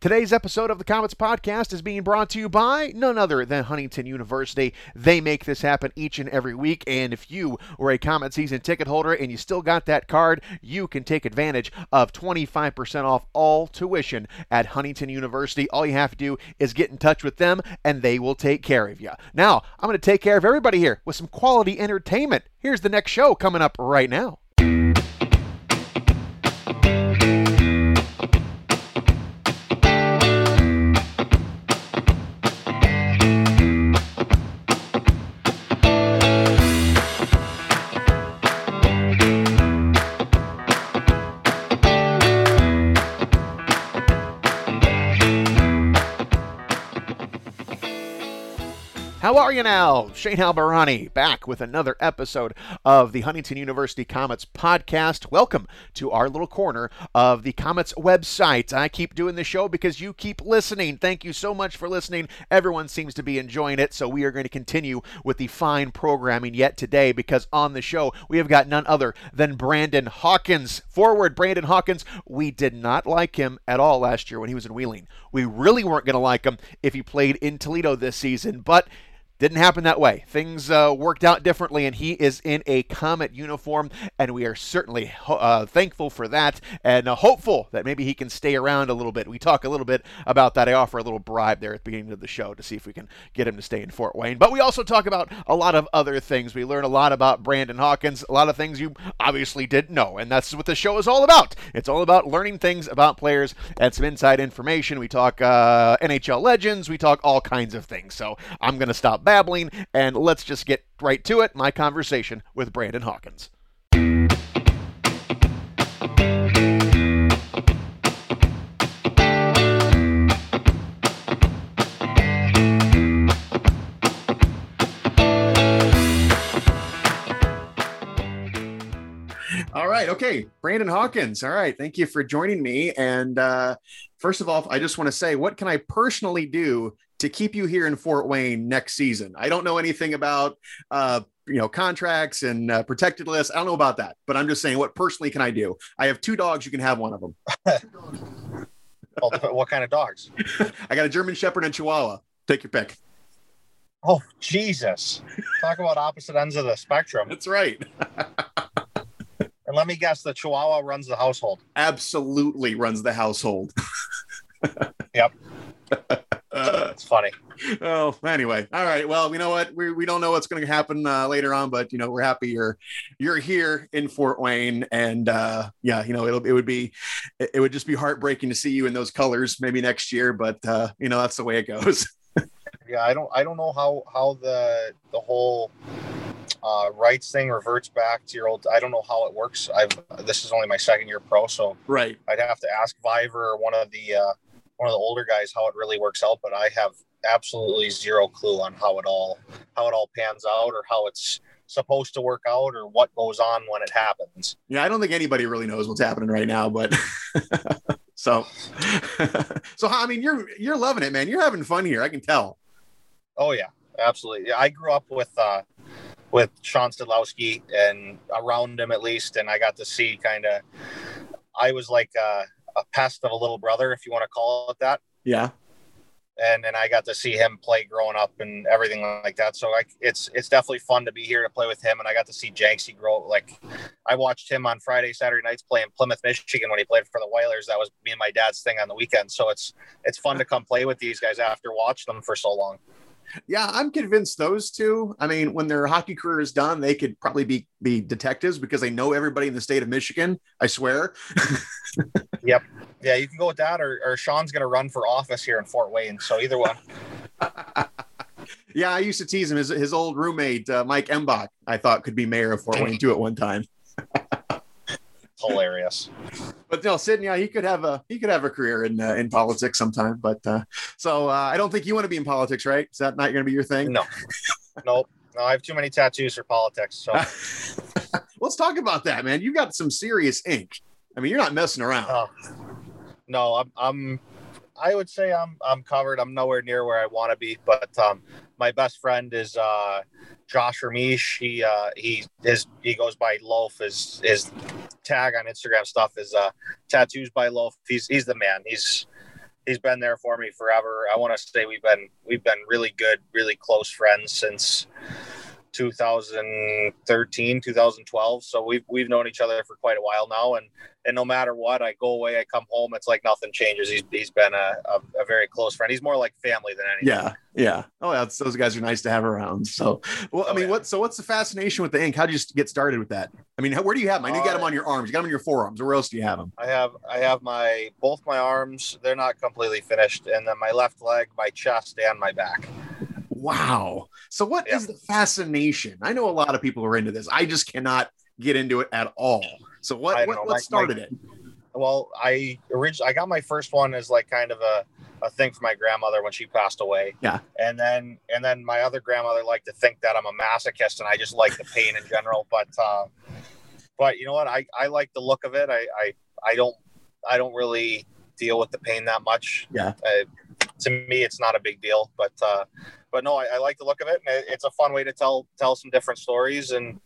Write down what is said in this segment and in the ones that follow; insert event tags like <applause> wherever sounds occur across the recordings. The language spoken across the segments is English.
Today's episode of the Komets Podcast is being brought to you by none other than Huntington University. They make this happen each and every week, and if you were a Komet season ticket holder and you still got that card, you can take advantage of 25% off all tuition at Huntington University. All you have to do is get in touch with them, and they will take care of you. Now, I'm going to take care of everybody here with some quality entertainment. Here's the next show coming up right now. How are you now? Shane Albahrani back with another episode of the Huntington University Komets podcast. Welcome to our little corner of the Komets website. I keep doing the show because you keep listening. Thank you so much for listening. Everyone seems to be enjoying it, so we are going to continue with the fine programming yet today because on the show we have got none other than Brandon Hawkins. Forward, Brandon Hawkins. We did not like him at all last year when he was in Wheeling. We really weren't going to like him if he played in Toledo this season, but didn't happen that way. Things uh, worked out differently, and he is in a Komet uniform, and we are certainly uh, thankful for that and uh, hopeful that maybe he can stay around a little bit. We talk a little bit about that. I offer a little bribe there at the beginning of the show to see if we can get him to stay in Fort Wayne. But we also talk about a lot of other things. We learn a lot about Brandon Hawkins, a lot of things you obviously didn't know, and that's what the show is all about. It's all about learning things about players and some inside information. We talk uh, NHL legends, we talk all kinds of things. So I'm going to stop babbling, and let's just get right to it my conversation with Brandon Hawkins. All right. Okay. Brandon Hawkins. All right. Thank you for joining me. And uh, first of all, I just want to say, what can I personally do to keep you here in Fort Wayne next season? I don't know anything about, uh, you know, contracts and uh, protected lists. I don't know about that, but I'm just saying, what personally can I do? I have two dogs. You can have one of them. <laughs> well, what kind of dogs? <laughs> I got a German Shepherd and Chihuahua. Take your pick. Oh, Jesus. Talk about opposite ends of the spectrum. That's right. <laughs> And let me guess, the Chihuahua runs the household. Absolutely runs the household. yep. It's funny. Oh, anyway. All right. Well, you know what? We, we don't know what's going to happen uh, later on, but you know, we're happy you're you're here in Fort Wayne, and uh, yeah, you know, it'll it would be it would just be heartbreaking to see you in those colors maybe next year, but uh, you know, that's the way it goes. <laughs> yeah, I don't I don't know how how the the whole uh, rights thing reverts back to your old. I don't know how it works. I've this is only my second year pro, so right. I'd have to ask Viver or one of the uh, one of the older guys how it really works out. But I have absolutely zero clue on how it all how it all pans out or how it's supposed to work out or what goes on when it happens. Yeah, I don't think anybody really knows what's happening right now, but. <laughs> so, <laughs> so I mean, you're you're loving it, man. You're having fun here. I can tell. Oh yeah, absolutely. I grew up with uh, with Shawn Szydlowski and around him at least, and I got to see kind of. I was like a, a pest of a little brother, if you want to call it that. Yeah. And then I got to see him play growing up and everything like that. So like it's it's definitely fun to be here to play with him. And I got to see Jenksy grow. Like I watched him on Friday, Saturday nights playing Plymouth, Michigan when he played for the Whalers. That was me and my dad's thing on the weekend. So it's it's fun to come play with these guys after watching them for so long. Yeah, I'm convinced those two. I mean, when their hockey career is done, they could probably be be detectives because they know everybody in the state of Michigan. I swear. <laughs> yep. Yeah, you can go with that, or, or Sean's going to run for office here in Fort Wayne. So either one. <laughs> yeah, I used to tease him. His, his old roommate, uh, Mike Embach, I thought could be mayor of Fort Wayne too at one time. <laughs> hilarious. But no, Sidney, yeah, he could have a he could have a career in uh, in politics sometime. But uh, so uh, I don't think you want to be in politics, right? Is that not going to be your thing? No, nope. No, I have too many tattoos for politics. So <laughs> let's talk about that, man. You got some serious ink. I mean, you're not messing around. Oh. No, I'm, I'm. I would say I'm I'm covered. I'm nowhere near where I want to be, but um, my best friend is uh, Josh Ramish. He uh, he is he goes by Loaf. His his tag on Instagram stuff is uh, tattoos by Loaf. He's he's the man. He's he's been there for me forever. I want to say we've been we've been really good, really close friends since 2013 2012 so we've we've known each other for quite a while now. And and no matter what i go away i come home it's like nothing changes. He's, he's been a, a, a very close friend. He's more like family than anything. Yeah yeah. Oh yeah those guys are nice to have around. So well i Oh, mean yeah. what so what's the fascination with the ink? How did you get started with that? I mean how, where do you have them i know you got them Uh, on your arms. You got them on your forearms. Where else do you have them i have i have my both my arms they're not completely finished. And then my left leg my chest and my back wow. So what is Yeah. the fascination? I know a lot of people are into this. I just cannot get into it at all. So I what what, know. what started it? Well i originally i got my first one as like kind of a, a thing for my grandmother when she passed away. Yeah. and then and then my other grandmother liked to think that i'm a masochist and i just like the pain in general. But uh but you know what? I i like the look of it. I i, I don't i don't really deal with the pain that much. Yeah. uh, to me it's not a big deal but uh but no I, I like the look of it and it, it's a fun way to tell tell some different stories and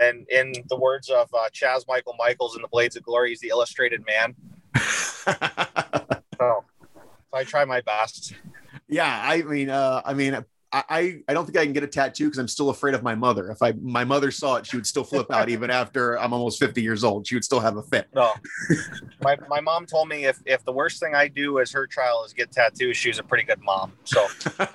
and in the words of uh, Chaz Michael Michaels in the Blades of Glory, he's the illustrated man. <laughs> So I try my best. yeah i mean uh i mean I, I don't think I can get a tattoo because I'm still afraid of my mother. If I my mother saw it, she would still flip out even <laughs> after I'm almost 50 years old. She would still have a fit. No, <laughs> my, my mom told me if if the worst thing I do as her child is get tattoos, she's a pretty good mom. So <laughs>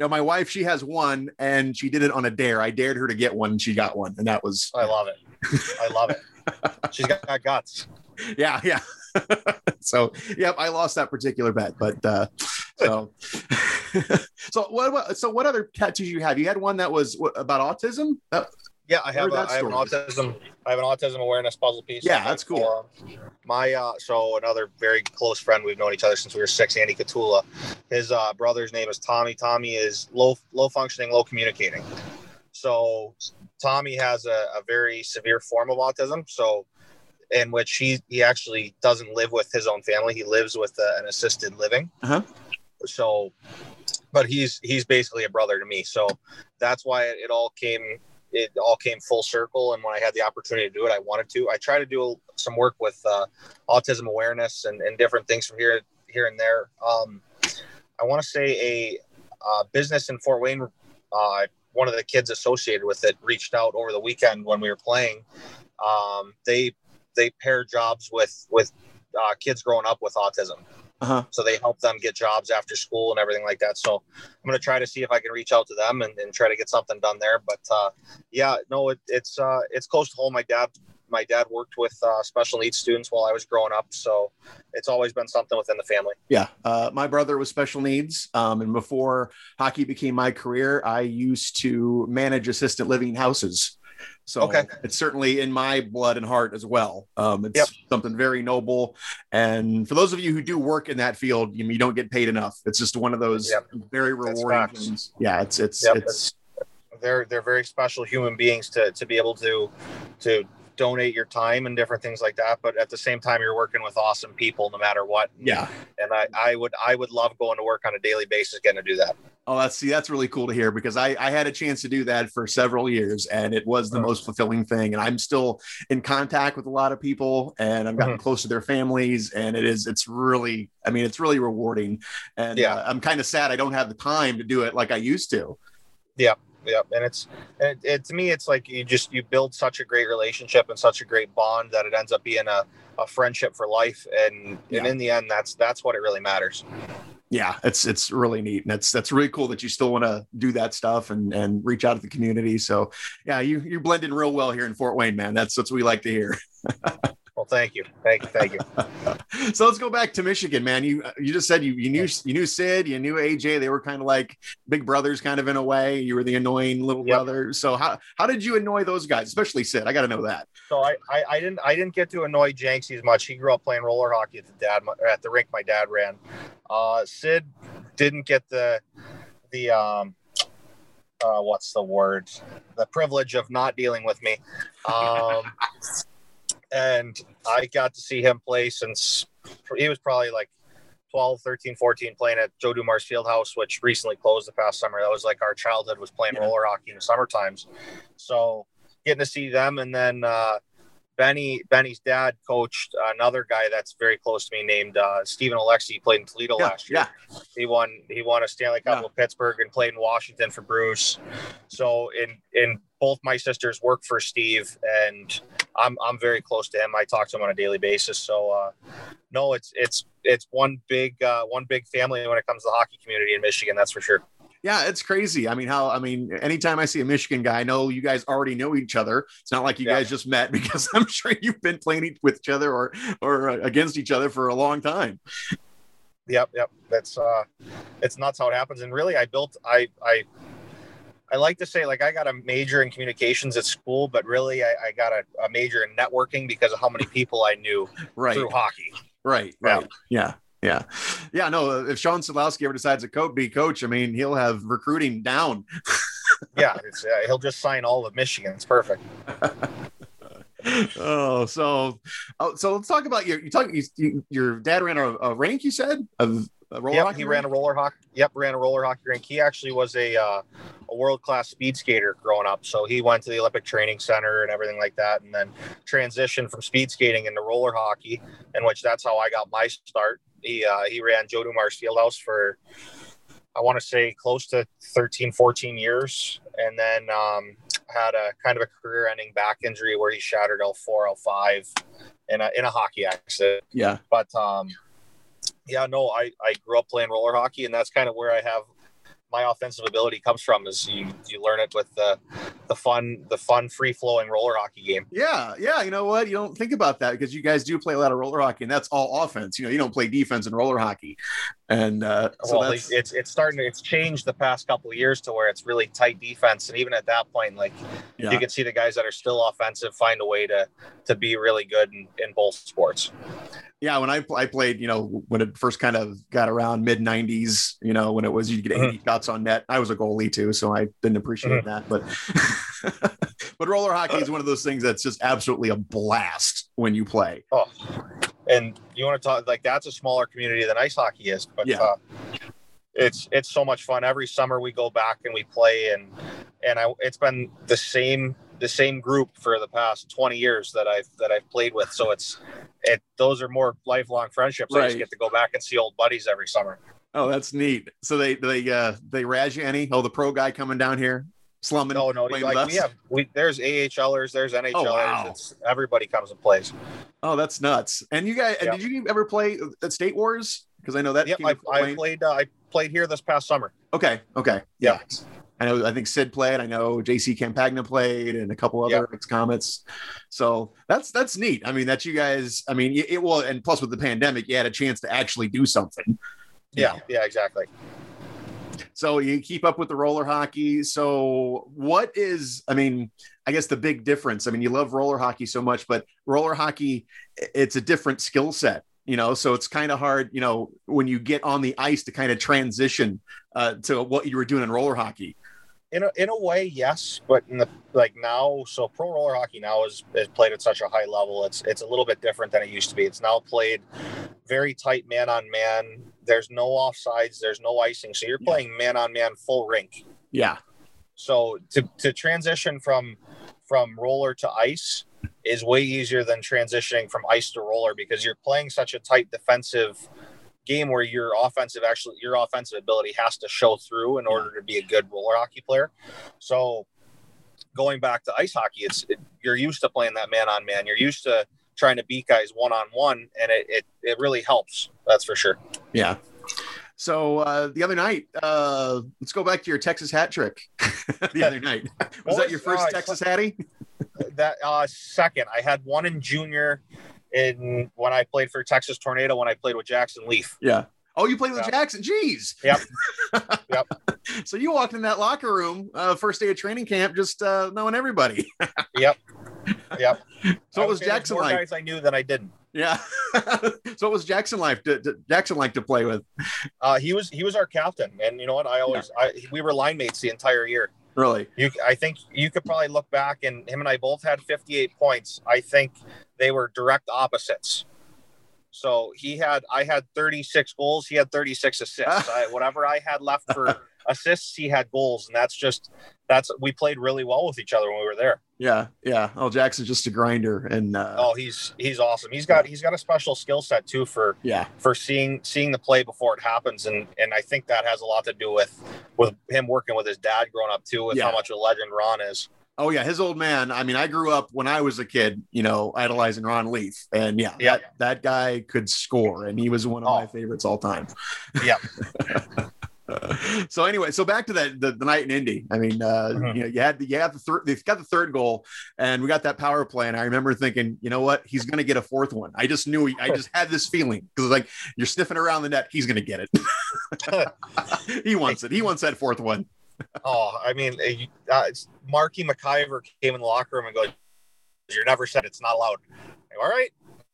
now my wife, she has one, and she did it on a dare. I dared her to get one, and she got one, and that was I love it. I love it. She's got guts. yeah, yeah. so yep, I lost that particular bet, but uh, so <laughs> so what about so what other tattoos you have? You had one that was what, about autism. Uh, Yeah, I have a, that I have an autism I have an autism awareness puzzle piece. Yeah, that's cool. forearm. My uh, so another very close friend. We've known each other since we were six. Andy Catula. His uh, brother's name is Tommy. Tommy is low low functioning, low communicating. So Tommy has a, a very severe form of autism. So in which he he actually doesn't live with his own family. He lives with uh, an assisted living. Uh-huh. So, but he's he's basically a brother to me. So that's why it, it all came it all came full circle. And when I had the opportunity to do it, I wanted to. I try to do some work with uh, autism awareness and, and different things from here here and there. Um, I want to say a uh, business in Fort Wayne. Uh, one of the kids associated with it reached out over the weekend when we were playing. Um, they they pair jobs with with uh, kids growing up with autism. Uh-huh. So they help them get jobs after school and everything like that. So I'm going to try to see if I can reach out to them and, and try to get something done there. But uh, yeah, no, it, it's uh, it's close to home. My dad my dad worked with uh, special needs students while I was growing up, so it's always been something within the family. Yeah, uh, my brother was special needs, um, and before hockey became my career, I used to manage assistant living houses. So Okay. it's certainly in my blood and heart as well. Um, it's Yep. something very noble. And for those of you who do work in that field, you, you don't get paid enough. It's just one of those Yep. very rewarding things. Yeah, it's it's Yep, it's They're they're very special human beings to to be able to to donate your time and different things like that. But at the same time, you're working with awesome people no matter what. yeah. and I, I would I would love going to work on a daily basis getting to do that. Oh, that's see, that's really cool to hear because I, I had a chance to do that for several years and it was the most fulfilling thing. And I'm still in contact with a lot of people and I've gotten close to their families and it is it's really I mean it's really rewarding. And Yeah. uh, I'm kind of sad I don't have the time to do it like I used to. Yep, and it's and it, it to me it's like you just you build such a great relationship and such a great bond that it ends up being a, a friendship for life and Yeah. and in the end that's that's what it really matters. Yeah, it's it's really neat and it's that's really cool that you still want to do that stuff and and reach out to the community. So yeah, you you're blending real well here in Fort Wayne, man. That's that's what we like to hear. <laughs> Thank you, thank you, thank you. <laughs> so let's go back to Michigan, man. You you just said you you knew you knew Sid, you knew AJ. They were kind of like big brothers, kind of in a way. You were the annoying little Yep. brother. So how how did you annoy those guys, especially Sid? I got to know that. So I, I I didn't I didn't get to annoy Jenksy as much. He grew up playing roller hockey at the dad at the rink my dad ran. Uh, Sid didn't get the the um uh, what's the word the privilege of not dealing with me. Um, <laughs> and I got to see him play since he was probably like 12, 13, 14 playing at Joe Dumars Field House, which recently closed the past summer. That was like our childhood was playing Yeah. roller hockey in the summer times. So getting to see them and then uh, Benny Benny's dad coached another guy that's very close to me named uh, Stephen Oleksy. He played in Toledo Yeah, last year. yeah. He won he won a Stanley Cup Yeah. with Pittsburgh and played in Washington for Bruce. So in in both my sisters work for Steve and I'm I'm very close to him. I talk to him on a daily basis. So uh, no, it's it's it's one big uh, one big family when it comes to the hockey community in Michigan. That's for sure. Yeah, it's crazy. I mean, how I mean, anytime I see a Michigan guy, I know you guys already know each other. It's not like you Yeah. guys just met <laughs> because I'm sure you've been playing with each other or or uh, against each other for a long time. Yep, yep. That's uh it's nuts how it happens. And really I built I I I like to say like I got a major in communications at school, but really I, I got a, a major in networking because of how many people I knew <laughs> Right, through hockey. right, Yeah. right. Yeah, yeah, yeah. No, if Shawn Szydlowski ever decides to coach, be coach, I mean, he'll have recruiting down. <laughs> Yeah, it's, uh, he'll just sign all of Michigan. It's perfect. <laughs> oh, so, oh, so let's talk about your. You talk. You, you, your dad ran a, a rank. You said of roller Yep, hockey he ran a roller hockey. Yep, ran a roller hockey rink. He actually was a uh, a world class speed skater growing up. So he went to the Olympic Training Center and everything like that, and then transitioned from speed skating into roller hockey, in which that's how I got my start. He uh, he ran Joe Dumars Fieldhouse for I want to say close to 13, 14 years, and then um, had a kind of a career ending back injury where he shattered L4, L5 in a in a hockey accident Yeah, but um yeah no i i grew up playing roller hockey and that's kind of where i have my offensive ability comes from is you you learn it with the the fun the fun free flowing roller hockey game yeah, yeah. You know what? You don't think about that because you guys do play a lot of roller hockey, and that's all offense. You know, you don't play defense in roller hockey, and uh, so well that's it's it's starting to, it's changed the past couple of years to where it's really tight defense and even at that point like yeah. you can see the guys that are still offensive find a way to to be really good in, in both sports Yeah, when I I played, you know, when it first kind of got around mid '90s, you know, when it was you get 80 shots on net. I was a goalie too, so I didn't appreciate that. But <laughs> but roller hockey is one of those things that's just absolutely a blast when you play. Oh, and you want to talk like that's a smaller community than ice hockey is, but Yeah. uh, it's it's so much fun. Every summer we go back and we play, and and I it's been the same the same group for the past twenty years that I've that I've played with. So it's it those are more lifelong friendships. I Right. just get to go back and see old buddies every summer. Oh, that's neat. So they they uh they razz you any? Oh, the pro guy coming down here slumming. Oh, no, no, like we have we there's AHLers, there's NHLers. Oh, wow. It's everybody comes and plays. Oh, that's nuts. And you guys, and Yeah. did you ever play at State Wars? Because I know that. Yep, I, I played uh, I played here this past summer. Okay. Okay. Yeah. I know. I think Sid played. I know JC Campagna played, and a couple other ex Komets. So that's that's neat. I mean, that you guys. I mean, it, it will, and plus with the pandemic, you had a chance to actually do something. Yeah, yeah, exactly. So you keep up with the roller hockey. So what is? I mean, I guess the big difference. I mean, you love roller hockey so much, but roller hockey, it's a different skill set. You know, so it's kind of hard. You know, when you get on the ice to kind of transition uh, to what you were doing in roller hockey. in a, in a way yes but in the like now so pro roller hockey now is, is played at such a high level it's it's a little bit different than it used to be it's now played very tight man on man there's no offsides there's no icing so you're playing man on man full rink Yeah. so to, to transition from from roller to ice is way easier than transitioning from ice to roller because you're playing such a tight defensive game where your offensive actually your offensive ability has to show through in order to be a good roller hockey player. So going back to ice hockey, it's it, you're used to playing that man on man. You're used to trying to beat guys one on one, and it, it it really helps. That's for sure. Yeah. So uh, the other night, uh, let's go back to your Texas hat trick. <laughs> the other <laughs> night, was that your first uh, Texas hattie? <laughs> that uh second i had one in junior in when i played for texas tornado when i played with jackson Leef Yeah. Oh, you played with. Jackson. Jeez. Yep. Yep. So you walked in that locker room, uh, first day of training camp, just uh, knowing everybody. yep yep So I what was would say there's Jackson more like? guys i knew than i didn't Yeah. <laughs> so what was Jackson like? To, to- Jackson like to play with? uh he was he was our captain and you know what i always i we were line mates the entire year Really? you i think you could probably look back and him and i both had 58 points i think they were direct opposites So he had, I had 36 goals. He had 36 assists. <laughs> I, whatever I had left for assists, he had goals, and that's just that's we played really well with each other when we were there. Yeah, yeah. Oh, Jackson's just a grinder, and uh, oh, he's he's awesome. He's got he's got a special skill set too for yeah for seeing seeing the play before it happens, and and I think that has a lot to do with with him working with his dad growing up too, with Yeah. how much of a legend Ron is. Oh yeah, his old man. I mean, I grew up when I was a kid, you know, idolizing Ron Leef, and yeah, Yeah. that, that guy could score, and he was one of my Oh. favorites all time. Yeah. <laughs> so anyway, so back to that the, the night in Indy. I mean, uh, Mhm. you know, you had the, you had the third, they got the third goal, and we got that power play, and I remember thinking, you know what, he's going to get a fourth one. I just knew, he, I just had this feeling because it's like you're sniffing around the net, he's going to get it. <laughs> he wants it. He wants that fourth one. Oh, I mean, uh, uh, it's- Marky McIver came in the locker room and goes, "You're never said it's not allowed." All right,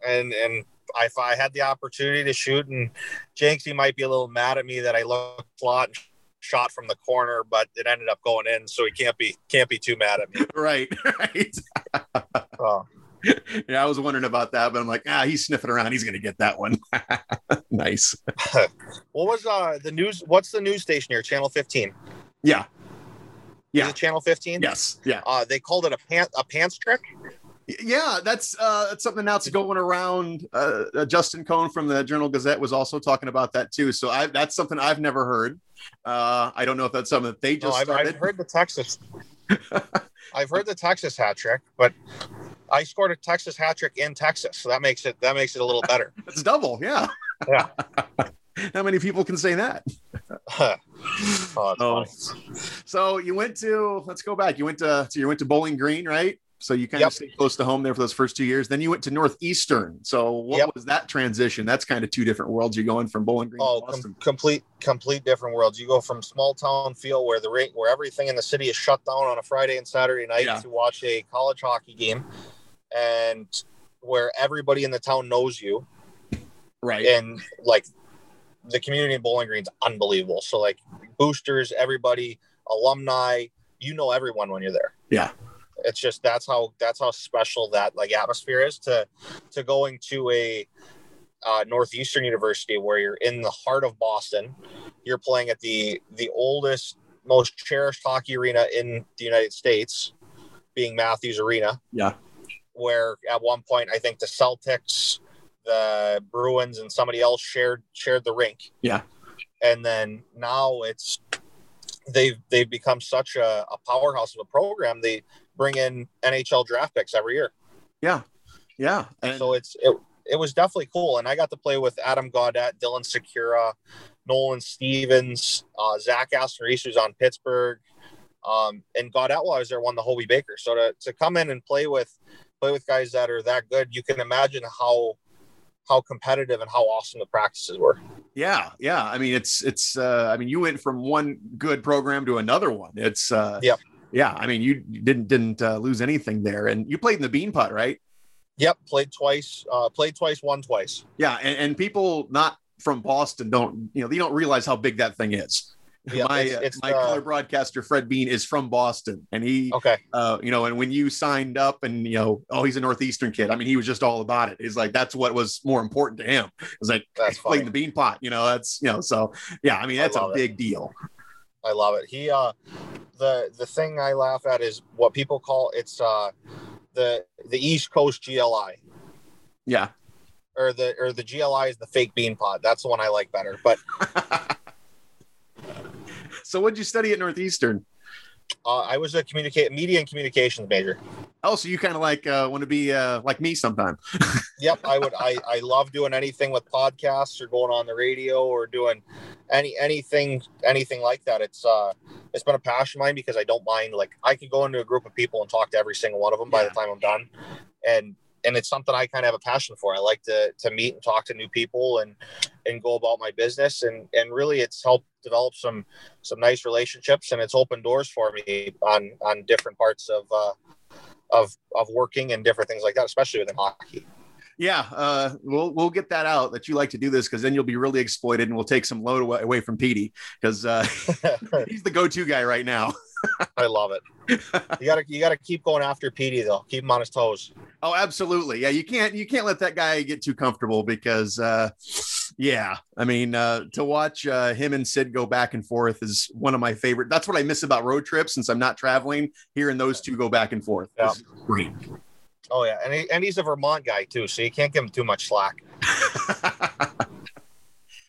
and and if I had the opportunity to shoot, and Jenksy might be a little mad at me that I looked slot and shot from the corner, but it ended up going in, so he can't be can't be too mad at me. Right, <laughs> right. <laughs> Oh, yeah, I was wondering about that, but I'm like, ah, he's sniffing around. He's going to get that one. <laughs> nice. what was uh the news? What's the news station here? Channel 15. Yeah. Is Yeah. it Channel 15? Yes. Yeah. Uh, they called it a pant a pants trick. Yeah. That's uh, that's something that's going around. Uh, uh, Justin Cohn from the Journal Gazette was also talking about that too. So I, that's something I've never heard. Uh, I don't know if that's something that they No, just I've, started. I've heard the Texas. <laughs> I've heard the Texas hat trick, but I scored a Texas hat trick in Texas, so that makes it that makes it a little better. <laughs> It's double. Yeah. Yeah. <laughs> How many people can say that? oh, it's Oh. So you went to let's go back. You went to so you went to Bowling Green, right? So you kind Yep. of stayed close to home there for those first two years. Then you went to Northeastern. So what Yep. was that transition? That's kind of two different worlds. You're going from Bowling Green Oh, com- complete complete different worlds. You go from small town feel where the rate where everything in the city is shut down on a Friday and Saturday night Yeah. to watch a college hockey game, and where everybody in the town knows you, right. and like the community in Bowling Green's unbelievable. So like boosters, everybody, alumni, you know everyone when you're there. Yeah. It's just that's how that's how special that like atmosphere is to to going to a uh, Northeastern University where you're in the heart of Boston. You're playing at the the oldest, most cherished hockey arena in the United States, being Matthews Arena. Yeah. Where at one point I think the Celtics, the Bruins, and somebody else shared shared the rink. Yeah. And then now it's they've they've become such a, a powerhouse of a program. They bring in NHL draft picks every year. Yeah. Yeah. And So it's it, it was definitely cool, and I got to play with Adam Gaudette, Dylan Sikura, Nolan Stevens, uh, Zach Aston-Reese, who's on Pittsburgh, um, and Gaudette while I was there won the Hobey Baker. So to, to come in and play with play with guys that are that good, you can imagine how how competitive and how awesome the practices were. yeah, yeah. I mean, it's it's uh I mean, you went from one good program to another one. It's uh Yep. Yeah. I mean, you didn't didn't uh, lose anything there. And you played in the Beanpot, right? Yep, played twice, uh, played twice, won twice. Yeah, and, and people not from Boston don't you know they don't realize how big that thing is. My it's- it's, my uh, color broadcaster Fred Bean is from Boston, and he Okay, uh, you know, and when you signed up and, you know, oh, he's a Northeastern kid. I mean, he was just all about it. He's like, that's what was more important to him. It was like, that's playing funny. the Beanpot, you know, that's, you know, so yeah, I mean, that's a love it. big deal. I love it. He uh the the thing I laugh at is what people call it's uh the the East Coast GLI Yeah. or the or the GLI is the fake Beanpot. That's the one I like better. But <laughs> so what'd you study at Northeastern? uh, I was a communicate media and communications major. Oh, so you kind of like uh, want to be uh, like me sometime. <laughs> Yep, I would I I love doing anything with podcasts or going on the radio or doing any anything anything like that. It's uh it's been a passion of mine because I don't mind like I can go into a group of people and talk to every single one of them by the time I'm done. And and it's something I kind of have a passion for. I like to to meet and talk to new people and and go about my business and and really it's helped develop some some nice relationships and it's opened doors for me on on different parts of uh of of working and different things like that, especially within hockey. Yeah, uh, we'll we'll get that out that you like to do this because then you'll be really exploited, and we'll take some load away, away from Petey because uh, <laughs> he's the go-to guy right now. <laughs> I love it. You gotta you gotta keep going after Petey though. Keep him on his toes. Oh, absolutely. Yeah, you can't you can't let that guy get too comfortable because uh, yeah, I mean uh, to watch uh, him and Sid go back and forth is one of my favorite. That's what I miss about road trips since I'm not traveling. Hearing those two go back and forth Yeah. great. Oh yeah, and he, and he's a Vermont guy too, so you can't give him too much slack. <laughs>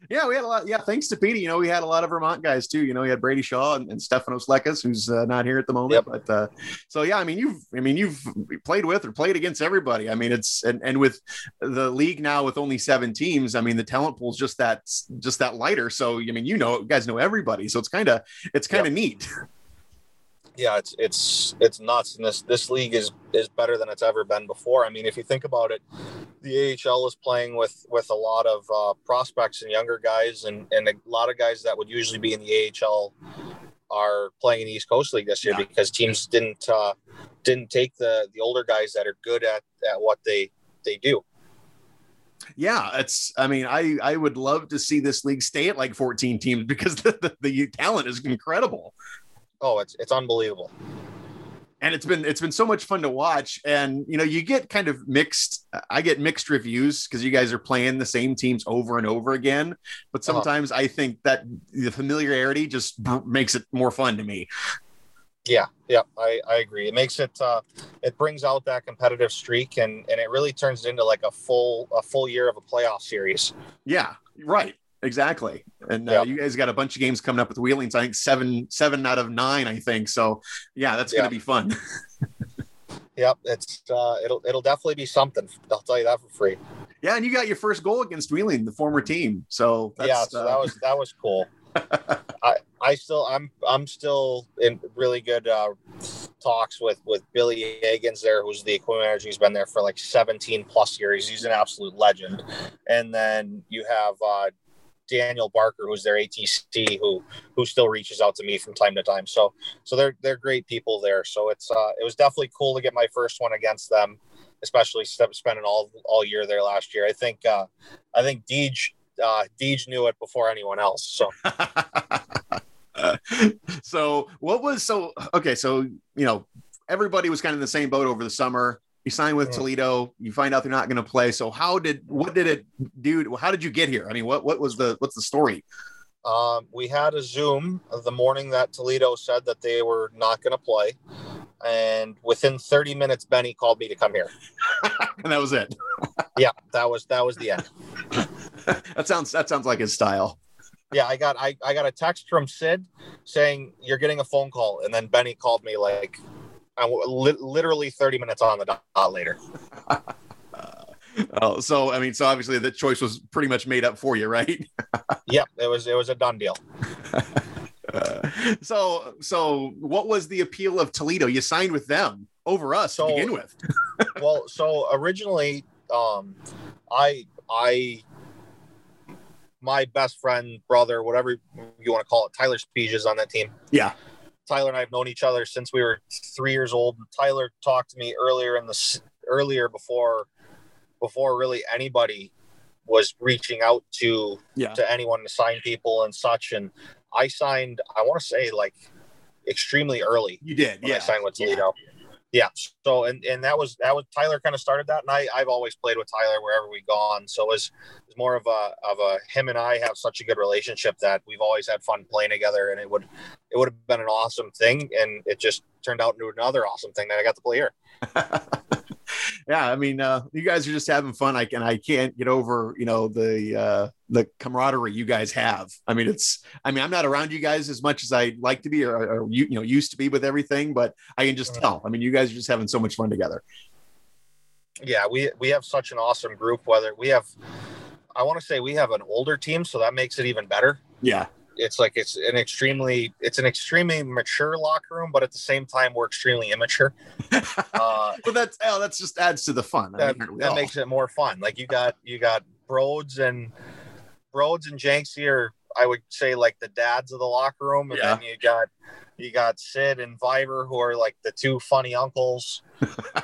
yeah, we had a lot. Yeah, thanks to Petey, you know, we had a lot of Vermont guys too. You know, we had Brady Shaw and, and Stefanos Lekas, who's uh, not here at the moment. Yep. But uh, so yeah, I mean, you've, I mean, you've played with or played against everybody. I mean, it's and and with the league now with only seven teams, I mean, the talent pool's just that just that lighter. So I mean, you know, you guys know everybody. So it's kind of it's kind of neat. Yeah, it's it's it's nuts, and this this league is is better than it's ever been before. I mean, if you think about it, the AHL is playing with with a lot of uh, prospects and younger guys, and and a lot of guys that would usually be in the AHL are playing in the East Coast League this year Yeah. because teams didn't uh, didn't take the the older guys that are good at at what they they do. Yeah, it's. I mean, I I would love to see this league stay at like 14 teams because <laughs> the, the, the talent is incredible. Oh, it's it's unbelievable. and it's been it's been so much fun to watch and you know you get kind of mixed i get mixed reviews because you guys are playing the same teams over and over again but Uh-huh. sometimes i think that the familiarity just makes it more fun to me Yeah, yeah, I, I agree. It makes it uh, it brings out that competitive streak and and it really turns it into like a full a full year of a playoff series. yeah right exactly and uh, Yeah. you guys got a bunch of games coming up with wheelings i think seven seven out of nine i think so yeah that's Yeah. gonna be fun <laughs> Yep, it's uh, it'll it'll definitely be something. I'll tell you that for free. yeah and you got your first goal against wheeling the former team so that's, yeah, so uh, that was that was cool. <laughs> I I still I'm I'm still in really good uh, talks with with Billy Higgins there, who's the equipment manager. He's been there for like 17 plus years. He's an absolute legend. And then you have uh, Daniel Barker, who's their ATC, who who still reaches out to me from time to time. So so they're they're great people there. So it's uh, it was definitely cool to get my first one against them, especially spending all all year there last year. I think uh, I think Deej uh, Deej knew it before anyone else. So <laughs> so what was so okay so you know everybody was kind of in the same boat over the summer you sign with toledo you find out they're not going to play. So how did what did it do how did you get here? I mean what what was the what's the story? Um, we had a Zoom the morning that Toledo said that they were not going to play, and within 30 minutes, Benny called me to come here. <laughs> and that was it. <laughs> Yeah, that was that was the end. <laughs> that sounds that sounds like his style. Yeah, I got I, I got a text from Sid saying you're getting a phone call, and then Benny called me like. I w- li- literally 30 minutes on the dot later. <laughs> oh so i mean so obviously the choice was pretty much made up for you right <laughs> Yep, it was it was a done deal. Uh, <laughs> so so what was the appeal of toledo you signed with them over us So- to begin with well, so originally, um, I I my best friend, brother, whatever you want to call it, Tyler Speege is on that team. yeah Tyler and I have known each other since we were three years old. Tyler talked to me earlier in the earlier before before really anybody was reaching out to yeah to anyone to sign people and such. And I signed, I want to say like extremely early you did when yeah I signed with Toledo. Yeah. So and and that was that was Tyler kind of started that, and I I've always played with Tyler wherever we've gone. So it was it was more of a of a him and I have such a good relationship that we've always had fun playing together, and it would it would have been an awesome thing, and it just turned out into another awesome thing that I got to play here. <laughs> yeah, I mean, uh, you guys are just having fun. I can, I can't get over, you know, the uh, the camaraderie you guys have. I mean, it's, I mean, I'm not around you guys as much as I'd like to be, or, or you, you know, used to be with everything, but I can just tell. I mean, you guys are just having so much fun together. Yeah, we we have such an awesome group. Whether we have, I want to say we have an older team, so that makes it even better. Yeah, It's like it's an extremely it's an extremely mature locker room, but at the same time we're extremely immature. <laughs> Uh, but that's, oh, that's just adds to the fun. I that, mean, that makes it more fun. Like you got you got Broads and Broads and Jenksy are I would say like the dads of the locker room, and Yeah. then you got you got Sid and Viber who are like the two funny uncles.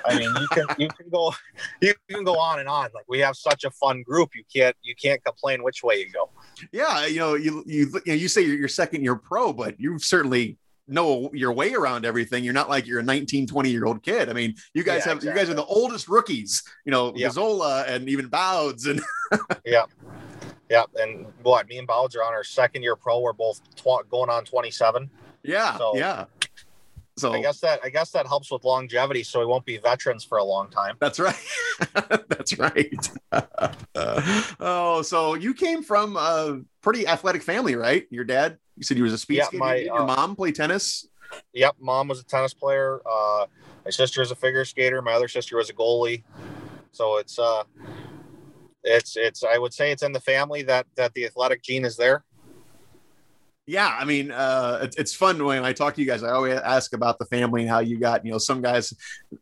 I mean, you can you can go you can go on and on. Like we have such a fun group, you can't you can't complain which way you go. Yeah, you know, you you you, know, you say you're your second year pro, but you certainly know your way around everything. You're not like you're a 19, 20 year old kid. I mean, you guys Yeah, have you guys are the oldest rookies, you know, Yeah. Gazzola and even Bouds and <laughs> Yeah. Yeah, and what me and Bowds are on our second year pro. We're both tw- going on 27. yeah, So- yeah. So I guess that I guess that helps with longevity, so we won't be veterans for a long time. That's right. <laughs> That's right. <laughs> oh, so you came from a pretty athletic family, right? Your dad, you said he was a speed Yeah, skater. my, your uh, mom play tennis. Yep, mom was a tennis player. Uh, my sister is a figure skater. My other sister was a goalie. So it's uh, it's it's I would say it's in the family that that the athletic gene is there. Yeah, I mean, uh, it's, it's fun when I talk to you guys. I always ask about the family and how you got. You know, some guys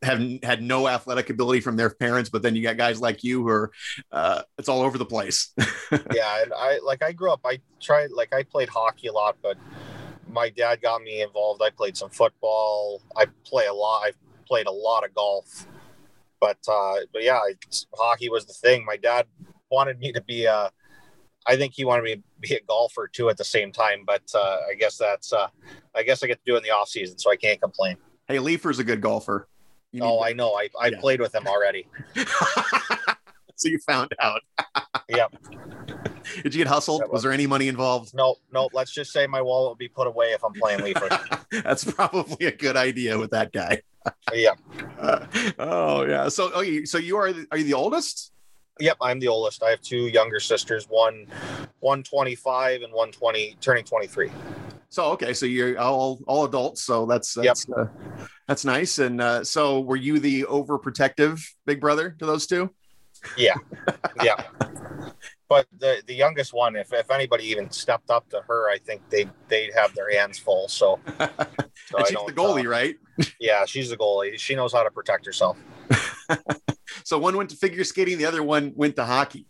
have had no athletic ability from their parents, but then you got guys like you who are. Uh, it's all over the place. <laughs> yeah, and I like I grew up. I tried like I played hockey a lot, but my dad got me involved. I played some football. I play a lot. I played a lot of golf, but uh, but yeah, hockey was the thing. My dad wanted me to be a. I think he wanted me to be a golfer too at the same time, but uh, I guess that's. Uh, I guess I get to do in the off season, so I can't complain. hey, Leifer's a good golfer. You Oh, I know. I I Yeah. played with him already. <laughs> so you found out. Yep. Did you get hustled? Was was- there any money involved? No, no. Let's just say my wallet will be put away if I'm playing Leafer. <laughs> That's probably a good idea with that guy. yeah. Uh, <laughs> oh yeah. So oh, you, so you are the, are you the oldest? Yep, I'm the oldest. I have two younger sisters, one one 25 and one 20 turning 23. So okay, so you're all all adults. So that's that's uh, that's nice. And uh, so were you the overprotective big brother to those two? Yeah. <laughs> Yeah. But the the youngest one, if, if anybody even stepped up to her, I think they they'd have their hands full. So, <laughs> so she's the goalie, uh, right? yeah, she's the goalie. She knows how to protect herself. <laughs> So one went to figure skating, the other one went to hockey.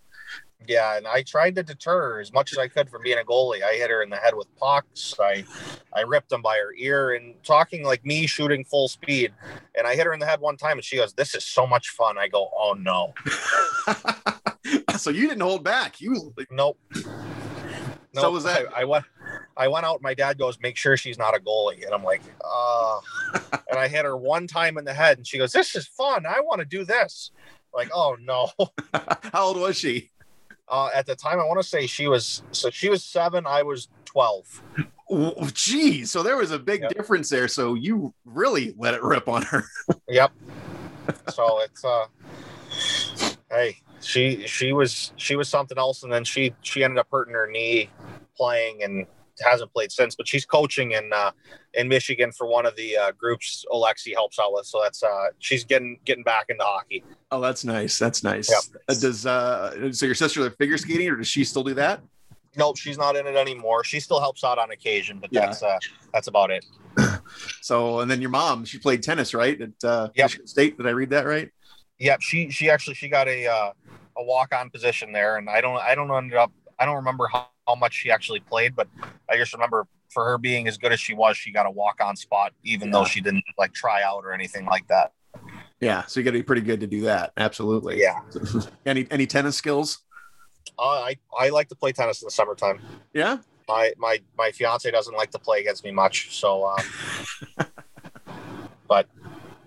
Yeah, and I tried to deter her as much as I could from being a goalie. I hit her in the head with pucks. I I ripped them by her ear and talking like me shooting full speed. And I hit her in the head one time and she goes, This is so much fun. I go, Oh no. <laughs> so you didn't hold back. You Nope. So was that- I, I went I went out, my dad goes, Make sure she's not a goalie. And I'm like, oh <laughs> and I hit her one time in the head and she goes, This is fun. I want to do this. Like, oh no. <laughs> how old was she? Uh, at the time I want to say she was so she was seven, I was twelve. Oh, geez, so there was a big Yep. difference there. So you really let it rip on her. <laughs> Yep. so it's uh hey, she she was she was something else and then she she ended up hurting her knee playing and hasn't played since, but she's coaching in uh in Michigan for one of the uh, groups Oleksy helps out with. So that's uh she's getting getting back into hockey. Oh, that's nice. That's nice. Yep. Uh, does uh so your sister like figure skating or does she still do that? Nope, she's not in it anymore. She still helps out on occasion, but Yeah. that's uh that's about it. <laughs> So and then your mom, she played tennis, right? At uh Yep. Michigan State. Did I read that right? Yep, she she actually she got a uh, a walk on position there, and I don't I don't end up I don't remember how, how much she actually played, but I just remember for her being as good as she was, she got a walk on spot, even Yeah. though she didn't like try out or anything like that. Yeah. So you gotta be pretty good to do that. Absolutely. Yeah, <laughs> any any tennis skills? uh, I I like to play tennis in the summertime. Yeah. My my my fiance doesn't like to play against me much, so um, <laughs> but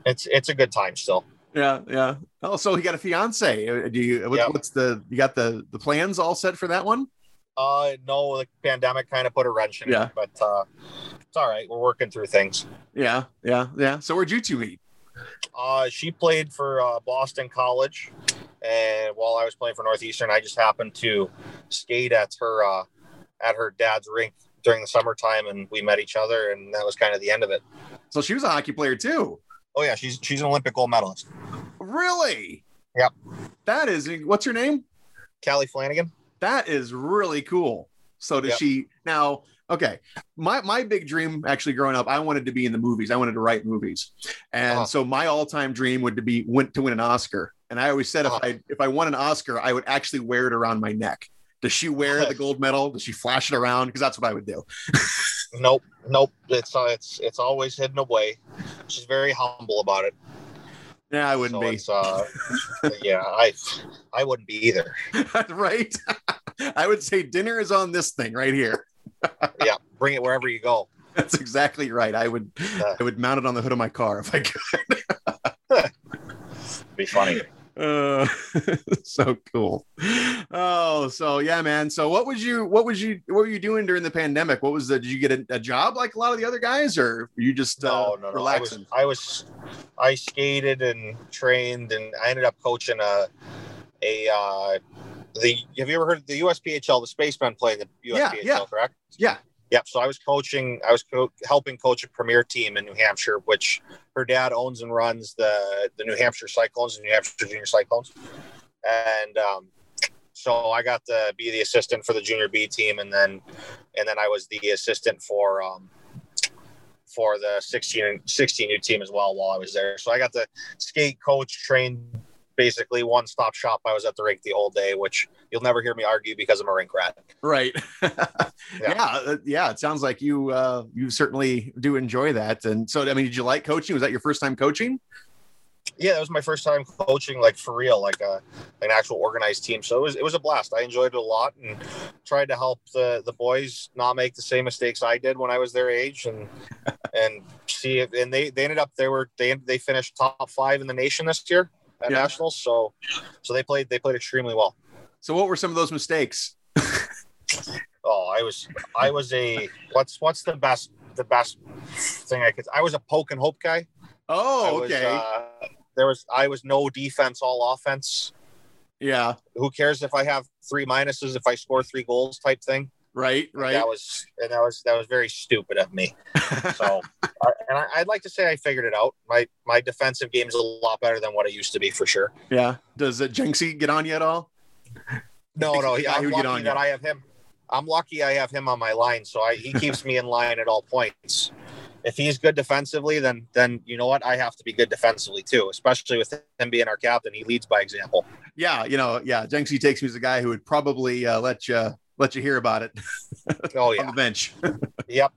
it's it's a good time still. Yeah, yeah. Oh, so he got a fiance. Uh, Do you? What, Yeah. What's the? You got the the plans all set for that one? Uh, no, the pandemic kind of put a wrench in Yeah. it, but uh, it's all right. We're working through things. Yeah, yeah, yeah. So where'd you two meet? Uh, she played for uh, Boston College, and while I was playing for Northeastern, I just happened to skate at her uh, at her dad's rink during the summertime, and we met each other, and that was kind of the end of it. So she was a hockey player too. Oh yeah, she's she's an Olympic gold medalist. Really? Yep. That is. What's your name? Kali Flanagan. That is really cool. So does Yep. she now? Okay, my my big dream actually growing up, I wanted to be in the movies. I wanted to write movies, and Uh-huh. so my all time dream would to be went to win an Oscar. And I always said Uh-huh. if I if I won an Oscar, I would actually wear it around my neck Does she wear the <laughs> gold medal? Does she flash it around? Because that's what I would do. <laughs> Nope, nope. It's uh, it's it's always hidden away. She's very humble about it. Yeah, I wouldn't So be. uh, <laughs> yeah, I I wouldn't be either. right? <laughs> I would say dinner is on this thing right here. <laughs> Yeah, bring it wherever you go. That's exactly right. I would Uh. I would mount it on the hood of my car if I could. Be funny. Uh, <laughs> so cool. Oh, so yeah, man. So what was you what was you what were you doing during the pandemic? What was the did you get a, a job like a lot of the other guys or were you just No, uh, no, no. I was relaxing? I was I skated and trained, and I ended up coaching a a uh, the. Have you ever heard of the USPHL? The spacemen play the Yeah, USPHL, yeah. correct? Yeah. Yep. So I was coaching. I was co- helping coach a premier team in New Hampshire, which her dad owns and runs the the New Hampshire Cyclones, the New Hampshire Junior Cyclones, and um, so I got to be the assistant for the junior B team, and then and then I was the assistant for um, for the 16 16 U team as well while I was there. So I got to skate, coach, train, basically one stop shop. I was at the rink the whole day, which you'll never hear me argue because I'm a rink rat. Right. <laughs> yeah. uh, yeah. It sounds like you uh you certainly do enjoy that. And so I mean, did you like coaching? Was that your first time coaching? Yeah, that was my first time coaching like for real, like a an actual organized team. So it was it was a blast. I enjoyed it a lot and tried to help the the boys not make the same mistakes I did when I was their age and <laughs> and see if and they they ended up they were they they finished top five in the nation this year at Yeah. nationals. So so they played they played extremely well. So what were some of those mistakes? <laughs> Oh, I was I was a what's what's the best the best thing I could I was a poke and hope guy. Oh, was, okay. uh, there was I was no defense, all offense. yeah. Who cares if I have three minuses if I score three goals type thing? Right. Right. That was and that was that was very stupid of me. <laughs> So, I, and I, I'd like to say I figured it out. My my defensive game is a lot better than what it used to be for sure. yeah. Does uh, Jenksy get on you at all? No, no, yeah, I'm who get on lucky you. I have him. I'm lucky I have him on my line, so I, he keeps me in line at all points. If he's good defensively, then then you know what I have to be good defensively too. Especially with him being our captain, he leads by example. Yeah. You know. Yeah. Jenksy takes me as a guy who would probably uh, let you let you hear about it <laughs> Oh <laughs> on yeah, the bench. yep.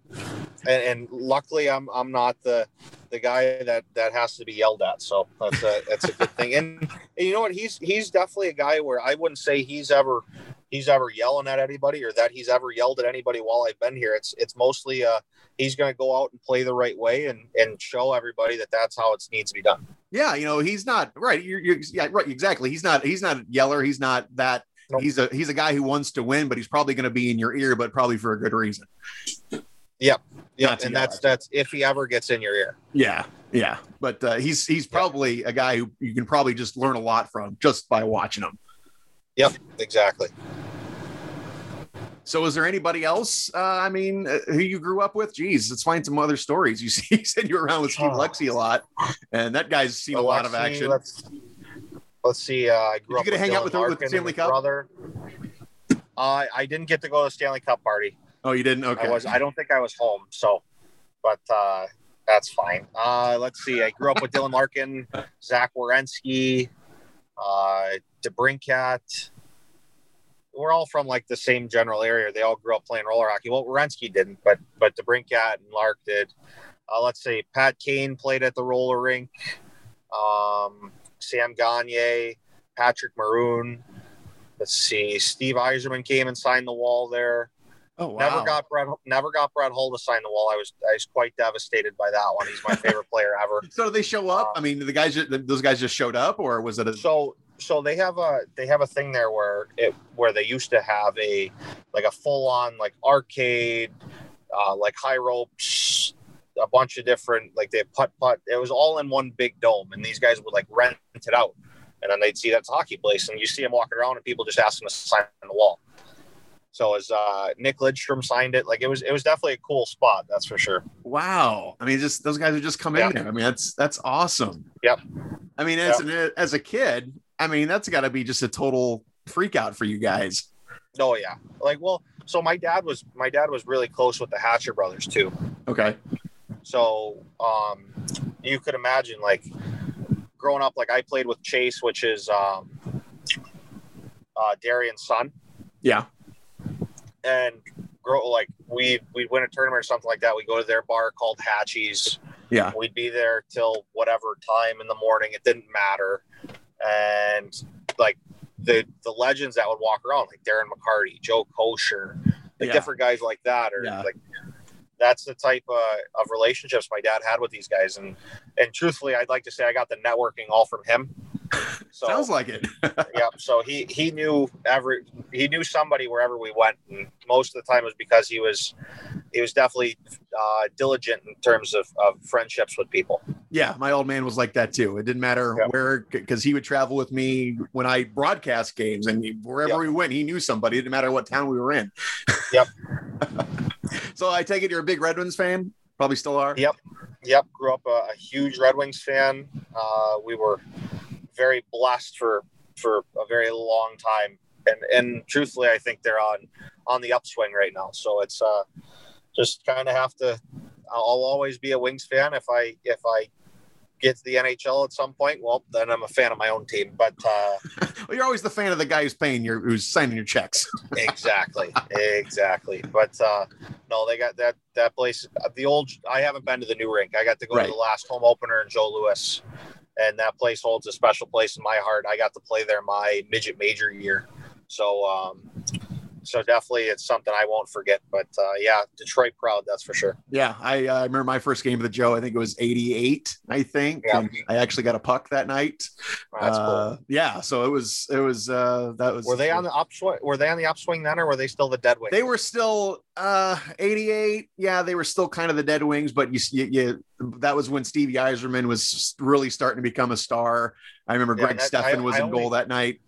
And, and luckily, I'm I'm not the the guy that that has to be yelled at. So that's a that's a good thing. And, and you know what? He's he's definitely a guy where I wouldn't say he's ever he's ever yelling at anybody or that he's ever yelled at anybody while I've been here. It's it's mostly uh he's going to go out and play the right way and and show everybody that that's how it needs to be done. yeah. You know, he's not right. You're, you're yeah. Right. Exactly. He's not. He's not a yeller. He's not that. Nope. He's a he's a guy who wants to win, but he's probably going to be in your ear, but probably for a good reason. Yep. Yeah, and that's at. that's if he ever gets in your ear. Yeah, yeah. But uh, he's he's probably a guy who you can probably just learn a lot from just by watching him. Yep, exactly. So, is there anybody else? Uh, I mean, uh, who you grew up with? Geez, let's find some other stories. <laughs> You see, you said you were around with Steve Oh. Lexi a lot, and that guy's seen a lot of action. Let's, let's see. Uh, I grew you up get to with hang out Dylan with her with Larkin and Stanley Cup? brother. Uh, I didn't get to go to the Stanley Cup party. Oh, you didn't? Okay. I was. I don't think I was home. So, but uh, that's fine. Uh, let's see. I grew up with Dylan Larkin, Zach Werenski, uh, DeBrincat. We're all from like the same general area. They all grew up playing roller hockey. Well, Werenski didn't, but but DeBrincat and Lark did. Uh, let's see. Pat Kane played at the roller rink. Um, Sam Gagner, Patrick Maroon. Let's see. Steve Yzerman came and signed the wall there. oh, wow. Never got Brett. Never got Brett Hull to sign the wall. I was I was quite devastated by that one. He's my <laughs> favorite player ever. So, did they show up? I mean, the guys, those guys just showed up, or was it a? So so they have a they have a thing there where it where they used to have a like a full on like arcade, uh, like high ropes, a bunch of different like they putt putt. It was all in one big dome, and these guys would like rent it out, and then they'd see that's a hockey place, and you see them walking around, and people just ask them to sign on the wall. So as uh, Nick Lidstrom signed it, like it was it was definitely a cool spot, that's for sure. Wow. I mean, just those guys would just come Yeah. in there. I mean, that's that's awesome. Yep. I mean, as an, as a kid, I mean, that's got to be just a total freak out for you guys. Oh yeah, like well, so my dad was my dad was really close with the Hatcher brothers too. Okay. So um, you could imagine like growing up, like I played with Chase, which is um, uh, Derian's son. Yeah. and grow like we we'd win a tournament or something like that. We go to their bar called Hatchie's. Yeah. We'd be there till whatever time in the morning. It didn't matter. And like the the legends that would walk around, like Darren McCarty, Joe Kocur, like Yeah. different guys like that, or Yeah. like that's the type uh, of relationships my dad had with these guys. And and truthfully, I'd like to say I got the networking all from him. So Sounds like it. <laughs> yeah, so he he knew every he knew somebody wherever we went, and most of the time it was because he was he was definitely uh, diligent in terms of, of friendships with people. Yeah, my old man was like that too. It didn't matter Yeah. where, because he would travel with me when I broadcast games, and wherever Yep. we went, he knew somebody. It didn't matter what town we were in. Yep. <laughs> so I take it you're a big Red Wings fan. Probably still are. Yep. Yep, grew up a, a huge Red Wings fan. Uh, we were very blessed for for a very long time, and and truthfully, I think they're on on the upswing right now. So it's uh, just kind of have to. I'll always be a Wings fan if I if I get to the NHL at some point. Well, then I'm a fan of my own team. But uh, <laughs> Well, you're always the fan of the guy who's paying your, who's signing your checks. exactly, exactly. But uh, no, they got that that place. The old. I haven't been to the new rink. I got to go Right. to the last home opener in Joe Louis, and that place holds a special place in my heart. I got to play there my midget major year, so um, so definitely it's something I won't forget. But uh, yeah, Detroit proud, that's for sure. Yeah, I uh, remember my first game of the Joe. I think it was '88. I think, Yeah. and I actually got a puck that night. That's uh, Yeah, so it was it was uh, that was. Were they on the upswing? Were they on the upswing then, or were they still the dead wing? They were still uh 88. Yeah, they were still kind of the dead wings, but you you, you that was when Stevie Yzerman was really starting to become a star. I remember Yeah, Greg that- Stefan I- was I in only- goal that night.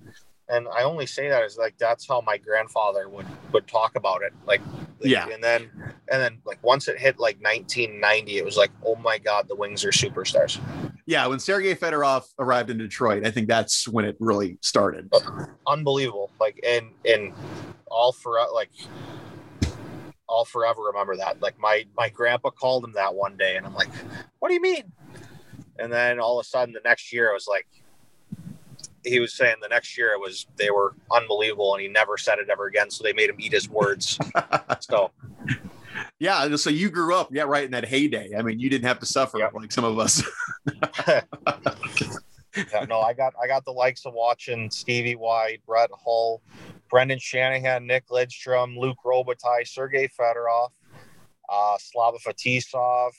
And I only say that is like that's how my grandfather would would talk about it. Like, Yeah. and then and then like once it hit like 1990, it was like, oh my god, the Wings are superstars. Yeah, when Sergei Fedorov arrived in Detroit, I think that's when it really started. Oh, unbelievable. Like, and and all for like. I'll forever remember that. Like my my grandpa called him that one day, and I'm like, "What do you mean?" And then all of a sudden, the next year, it was like, he was saying the next year it was they were unbelievable, and he never said it ever again. So they made him eat his words. <laughs> so Yeah, so you grew up, yeah, right in that heyday. I mean, you didn't have to suffer like some of us. <laughs> <laughs> yeah, no, I got I got the likes of watching Stevie Y, Brett Hull, Brendan Shanahan, Nick Lidstrom, Luc Robitaille, Sergei Fedorov, uh, Slava Fetisov,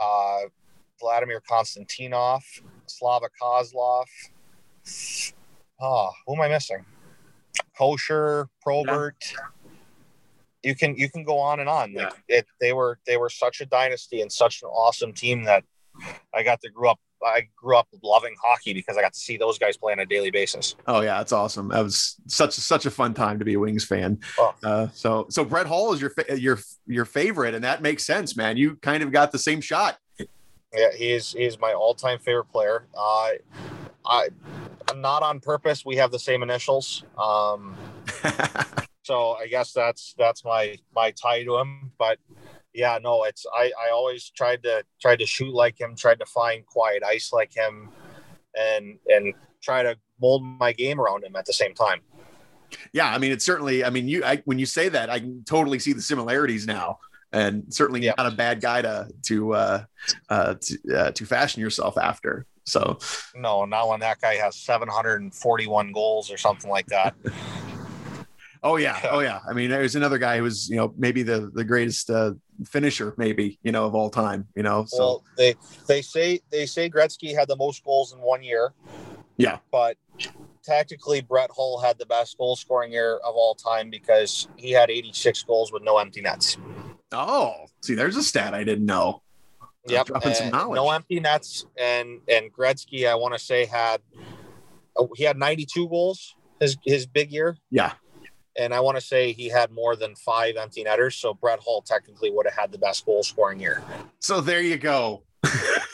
uh, Vladimir Konstantinov, Slava Kozlov. Oh, who am I missing? Kocur, Probert. You can you can go on and on. Like it, they were they were such a dynasty and such an awesome team that I got to grow up. I grew up loving hockey because I got to see those guys play on a daily basis. Oh yeah, that's awesome. That was such such a fun time to be a Wings fan. Oh. Uh, so so Brett Hull is your fa- your your favorite, and that makes sense, man. You kind of got the same shot. Yeah, he is he is my all time favorite player. Uh, I not on purpose. We have the same initials, um, <laughs> so I guess that's that's my my tie to him. But yeah, no, it's I I always tried to tried to shoot like him, tried to find quiet ice like him, and and try to mold my game around him at the same time. yeah, I mean, it's certainly. I mean, you I, when you say that, I can totally see the similarities now, and certainly Yeah. not a bad guy to to uh, uh, to, uh, to fashion yourself after. So No, not when that guy has 741 goals or something like that. <laughs> Oh yeah, oh yeah. I mean, there's another guy who was, you know, maybe the the greatest uh, finisher, maybe you know, of all time. You know, so Well, they they say they say Gretzky had the most goals in one year. Yeah. But tactically, Brett Hull had the best goal scoring year of all time because he had 86 goals with no empty nets. oh, see, there's a stat I didn't know. Yep. dropping some knowledge. No empty nets, and and Gretzky, I want to say had oh, he had 92 goals his his big year. Yeah. And I want to say he had more than five empty netters. So Brett Hull technically would have had the best goal scoring year. So there you go.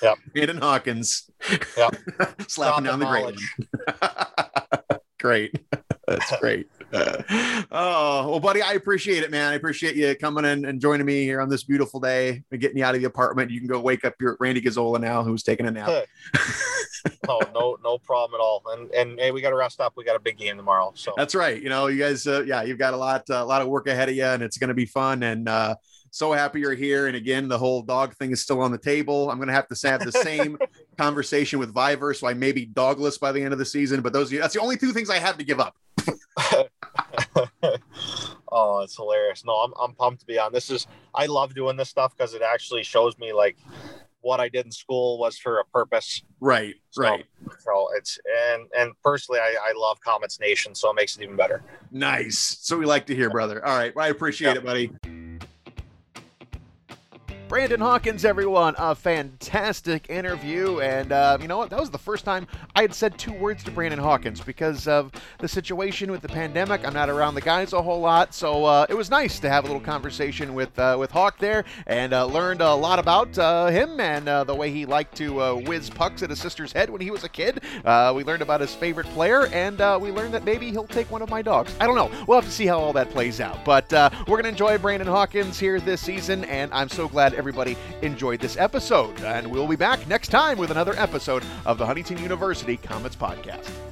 Yep. <laughs> Aiden Hawkins. Yep. <laughs> Slapping down the of great. knowledge. <laughs> great. <laughs> That's great. Uh, <laughs> oh, well, buddy, I appreciate it, man. I appreciate you coming in and joining me here on this beautiful day and getting you out of the apartment. You can go wake up your Randy Gazzola now, who's taking a nap. <laughs> no, no, no problem at all. And and hey, we got to rest up. We got a big game tomorrow. So that's right. You know, you guys, uh, yeah, you've got a lot, uh, a lot of work ahead of you, and it's going to be fun. And uh, so happy you're here. And again, the whole dog thing is still on the table. I'm going to have to have the same <laughs> conversation with Viver, so I may be dogless by the end of the season. But those, that's the only two things I have to give up. <laughs> oh, it's hilarious. No, I'm, I'm pumped to be on. This is, I love doing this stuff because it actually shows me like what I did in school was for a purpose. Right. So, right. So it's, and, and personally, I, I love Komets Nation. So it makes it even better. Nice. So we like to hear, brother. All right. Well, I appreciate yeah. it, buddy. Brandon Hawkins, everyone, a fantastic interview. And uh, you know what? That was the first time I had said two words to Brandon Hawkins because of the situation with the pandemic. I'm not around the guys a whole lot, so uh, it was nice to have a little conversation with uh, with Hawk there, and uh, learned a lot about uh, him and uh, the way he liked to whiz pucks at his sister's head when he was a kid. we learned about his favorite player, and we learned that maybe he'll take one of my dogs. I don't know. We'll have to see how all that plays out. But we're gonna enjoy Brandon Hawkins here this season, and I'm so glad everybody enjoyed this episode. And we'll be back next time with another episode of the Huntington University Komets Podcast.